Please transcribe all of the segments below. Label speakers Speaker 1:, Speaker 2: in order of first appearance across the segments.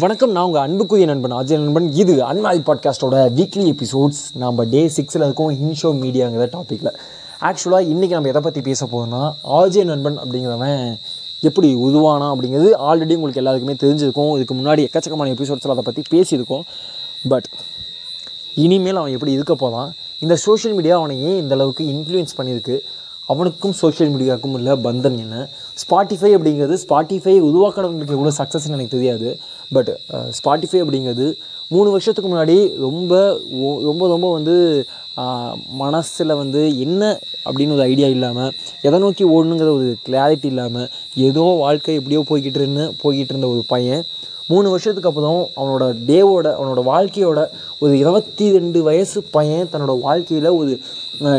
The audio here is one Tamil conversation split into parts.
Speaker 1: வணக்கம் நான் உங்கள் அன்புக்குரிய நண்பன் அஜய் நண்பன். இது அன்மாரி பாட்காஸ்ட்டோட வீக்லி எபிசோட்ஸ் நம்ம டே சிக்ஸில் இருக்கோம் இன்ஷோ மீடியாங்கிற டாப்பிக்கில் ஆக்சுவலாக இன்றைக்கி நம்ம எதை பற்றி பேச போகிறோம்னா ஆஜய் நண்பன் அப்படிங்கிறவன் எப்படி உருவானா அப்படிங்கிறது ஆல்ரெடி உங்களுக்கு எல்லாருக்குமே தெரிஞ்சிருக்கும். இதுக்கு முன்னாடி எக்கச்சக்கமான எபிசோட்ஸில் அதை பற்றி பேசியிருக்கோம். பட் இனிமேல் அவன் எப்படி இருக்க போதான் இந்த சோஷியல் மீடியா அவனை ஏன் இந்த அளவுக்கு இன்ஃப்ளூயன்ஸ் பண்ணியிருக்கு? அவனுக்கும் சோஷியல் மீடியாவுக்கும் உள்ள பந்தன் என்ன? ஸ்பாட்டிஃபை அப்படிங்கிறது ஸ்பாட்டிஃபை உருவாக்கினவங்களுக்கு எவ்வளோ சக்ஸஸ்ன்னு எனக்கு தெரியாது. பட் ஸ்பாட்டிஃபை அப்படிங்கிறது மூணு வருஷத்துக்கு முன்னாடி ரொம்ப ரொம்ப ரொம்ப வந்து மனசில் வந்து என்ன அப்படின்னு ஒரு ஐடியா இல்லாமல் எதை நோக்கி ஓடணுங்கிற ஒரு கிளாரிட்டி இல்லாமல் ஏதோ வாழ்க்கை எப்படியோ போய்கிட்டு இருந்து போய்கிட்டு இருந்த ஒரு பையன் மூணு வருஷத்துக்கு அப்புறம் அவனோட டேவோட அவனோட வாழ்க்கையோட ஒரு இருபத்தி ரெண்டு வயசு பையன் தன்னோட வாழ்க்கையில் ஒரு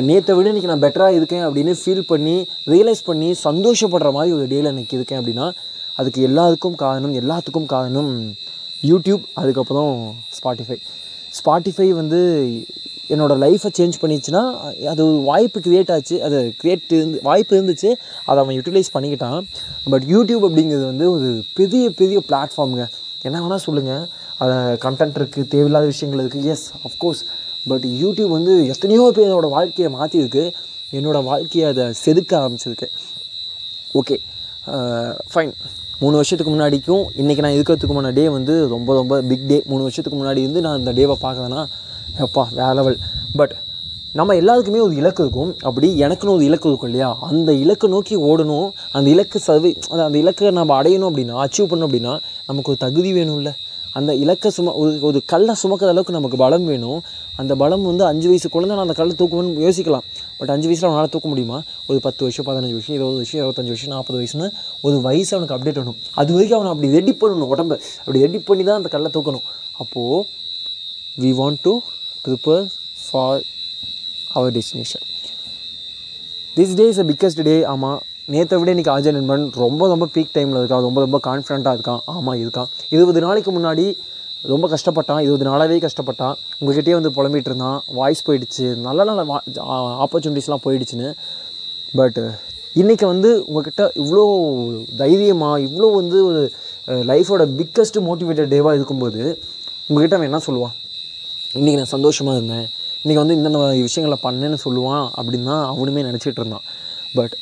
Speaker 1: நேற்றை விட இன்றைக்கி நான் பெட்டராக இருக்கேன் அப்படின்னு ஃபீல் பண்ணி ரியலைஸ் பண்ணி சந்தோஷப்படுற மாதிரி ஒரு டேயில் இன்றைக்கி இருக்கேன் அப்படின்னா அதுக்கு எல்லாத்துக்கும் காரணம் எல்லாத்துக்கும் காரணம் யூடியூப் அதுக்கப்புறம் ஸ்பாட்டிஃபை ஸ்பாட்டிஃபை வந்து என்னோடய லைஃப்பை சேஞ்ச் பண்ணிச்சுன்னா அது ஒரு வாய்ப்பு க்ரியேட் ஆச்சு அது க்ரியேட் இருந்து வாய்ப்பு இருந்துச்சு அதை அவன் யூட்டிலைஸ் பண்ணிக்கிட்டான். பட் யூடியூப் அப்படிங்கிறது வந்து ஒரு பெரிய பெரிய பிளாட்ஃபார்முங்க என்ன வேணால் சொல்லுங்கள் அதை கண்டென்ட் இருக்குது தேவையில்லாத விஷயங்கள் இருக்குது எஸ் அஃப்கோர்ஸ் பட் யூடியூப் வந்து எத்தனையோ பேரோட வாழ்க்கையை மாற்றிருக்கு என்னோடய வாழ்க்கையை அதை செதுக்க ஆரம்பிச்சிருக்கு ஓகே ஃபைன் மூணு வருஷத்துக்கு முன்னாடிக்கும் இன்றைக்கி நான் இருக்கிறதுக்குமான டே வந்து ரொம்ப ரொம்ப பிக் டே மூணு வருஷத்துக்கு முன்னாடி வந்து நான் இந்த டேவை பார்க்குறேன்னா எப்பா வேற லெவல் பட் நம்ம எல்லாருக்குமே ஒரு இலக்கு இருக்கும். அப்படி எனக்குன்னு ஒரு இலக்கு இருக்கும் இல்லையா? அந்த இலக்கை நோக்கி ஓடணும். அந்த இலக்கு சர்வே அந்த இலக்கை நம்ம அடையணும் அப்படின்னா அச்சீவ் பண்ணணும் அப்படின்னா நமக்கு ஒரு தகுதி வேணும்ல. அந்த இலக்கை சும ஒரு ஒரு கல்லை சுமக்கிற அளவுக்கு நமக்கு பலம் வேணும். அந்த பலம் வந்து அஞ்சு வயசு குழந்தை நான் அந்த கல்லை தூக்குவேன்னு யோசிக்கலாம். பட் அஞ்சு வயசில் அவனால் தூக்க முடியுமா? ஒரு பத்து வருஷம் பதினஞ்சு வருஷம் இருபது வருஷம் இருபத்தஞ்சு வருஷம் நாற்பது வயசுன்னு ஒரு வயசு அவனுக்கு அப்டேட் பண்ணணும் அது வரைக்கும் அவனை அப்படி ரெடி பண்ணணும் உடம்பு. அப்படி ரெடி பண்ணி தான் அந்த கல்லை தூக்கணும். அப்போது we want to prepare for our destination this day is a biggest day ஆமாம் நேற்றை விட இன்றைக்கி அஜய் நண்பன் ரொம்ப ரொம்ப பீக் டைமில் இருக்கான் ரொம்ப ரொம்ப கான்ஃபிடண்ட்டாக இருக்கான். ஆமாம் இருக்கான். இருபது நாளைக்கு முன்னாடி ரொம்ப கஷ்டப்பட்டான் இருபது நாளாகவே கஷ்டப்பட்டான். உங்ககிட்டயே வந்து புலம்பிகிட்டு இருந்தான் வாய்ஸ் போயிடுச்சு நல்ல நல்ல ஆப்பர்ச்சுனிட்டிஸ்லாம் போயிடுச்சுன்னு. பட் இன்றைக்கி வந்து உங்ககிட்ட இவ்வளோ தைரியமாக இவ்வளோ வந்து ஒரு லைஃபோட பிக்கஸ்ட் மோட்டிவேட்டட் டேவாக இருக்கும்போது உங்ககிட்ட அவன் என்ன சொல்லுவான்? இன்றைக்கி நான் சந்தோஷமாக இருந்தேன். இன்றைக்கி வந்து இந்த விஷயங்களை பண்ணேன்னு சொல்லுவான் அப்படின்னு தான் அவனுமே நினச்சிட்டு இருந்தான். பட்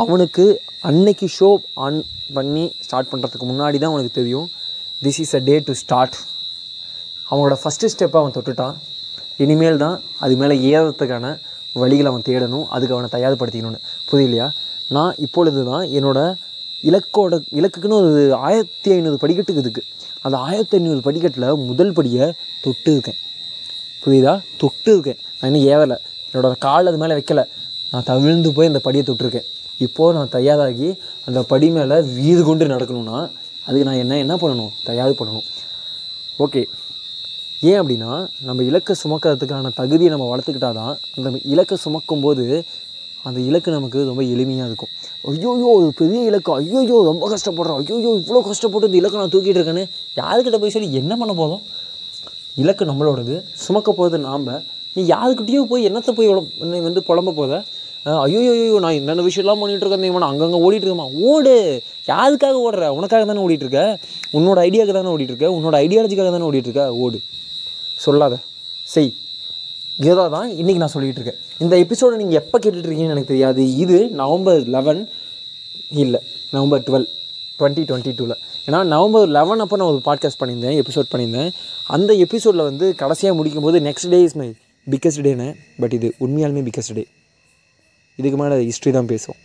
Speaker 1: அவனுக்கு அன்னைக்கு ஷோ ஆன் பண்ணி ஸ்டார்ட் பண்ணுறதுக்கு முன்னாடி தான் அவனுக்கு தெரியும். This is a day to start அவனோட ஃபஸ்ட்டு ஸ்டெப்பை அவன் தொட்டுட்டான். இனிமேல் தான் அது மேலே ஏறத்துக்கான வழிகளை அவன் தேடணும். அதுக்கு அவனை தயார்படுத்திக்கணும்னு. புரியலையா நான் இப்பொழுது தான் என்னோடய இலக்கோட இலக்குக்குன்னு ஒரு ஆயிரத்தி ஐநூறு படிக்கட்டுக்கு இருக்குது அந்த ஆயிரத்தி ஐநூறு படிக்கட்டில் முதல் படியை தொட்டு இருக்கேன் புரியுதா? தொட்டு இருக்கேன் நான் இன்னும் ஏறலை. என்னோட கால் அது மேலே வைக்கலை. நான் தவிழ்ந்து போய் அந்த படியை தொட்டிருக்கேன். இப்போது நான் தயாராகி அந்த படி மேலே வீறு கொண்டு நடக்கணும்னா அதுக்கு நான் என்ன என்ன பண்ணணும்? தயார் பண்ணணும். ஓகே. ஏன் அப்படின்னா நம்ம இலக்கை சுமக்கிறதுக்கான தகுதியை நம்ம வளர்த்துக்கிட்டா தான் அந்த இலக்கை சுமக்கும்போது அந்த இலக்கு நமக்கு ரொம்ப எளிமையாக இருக்கும். ஐயோயோ ஒரு பெரிய இலக்கு. ஐயோயோ ரொம்ப கஷ்டப்படுறோம். ஐயோயோ இவ்வளோ கஷ்டப்பட்டு இந்த இலக்கை நான் தூக்கிட்டு இருக்கேன்னு யாருக்கிட்ட போய் சொல்லி என்ன பண்ண போதும் இலக்கு நம்மளோடது. சுமக்க போகிறது நாம். நீ யாருக்கிட்டேயோ போய் என்னத்தை போய் வந்து புலம்ப போத ஐயோ ஐயோ நான் என்னென்ன விஷயம்லாம் பண்ணிட்டு இருக்கேன் இவன் அங்கங்கே ஓடிட்டு இருக்கமா ஓடு! யாருக்காக ஓடுற? உனக்காக தானே ஓடிட்டு இருக்க உன்னோட ஐடியாவுக்கு தானே ஓடிட்டு இருக்க உன்னோட ஐடியாலஜிக்காக தானே ஓடிட்டு ஓடு. சொல்லாத. செய். இதை தான் இன்றைக்கி நான் சொல்லிகிட்டு இருக்கேன் இந்த எபிசோடை நீங்கள் எப்போ கேட்டுட்ருக்கீங்கன்னு எனக்கு தெரியாது. இது நவம்பர் லெவன் இல்லை நவம்பர் டுவெல் டுவெண்ட்டி டுவெண்ட்டி டூவில் ஏன்னா நவம்பர் லெவன் அப்போ நான் ஒரு பாட்காஸ்ட் பண்ணியிருந்தேன் எபிசோட் பண்ணியிருந்தேன். அந்த எபிசோடில் வந்து கடைசியாக முடிக்கும் போது next day is my biggest டேன்னு பட் இது உண்மையாலுமே பிக்கஸ்ட் டே இதுக்கு மேலே ஹிஸ்ட்ரி தான் பேசுவோம்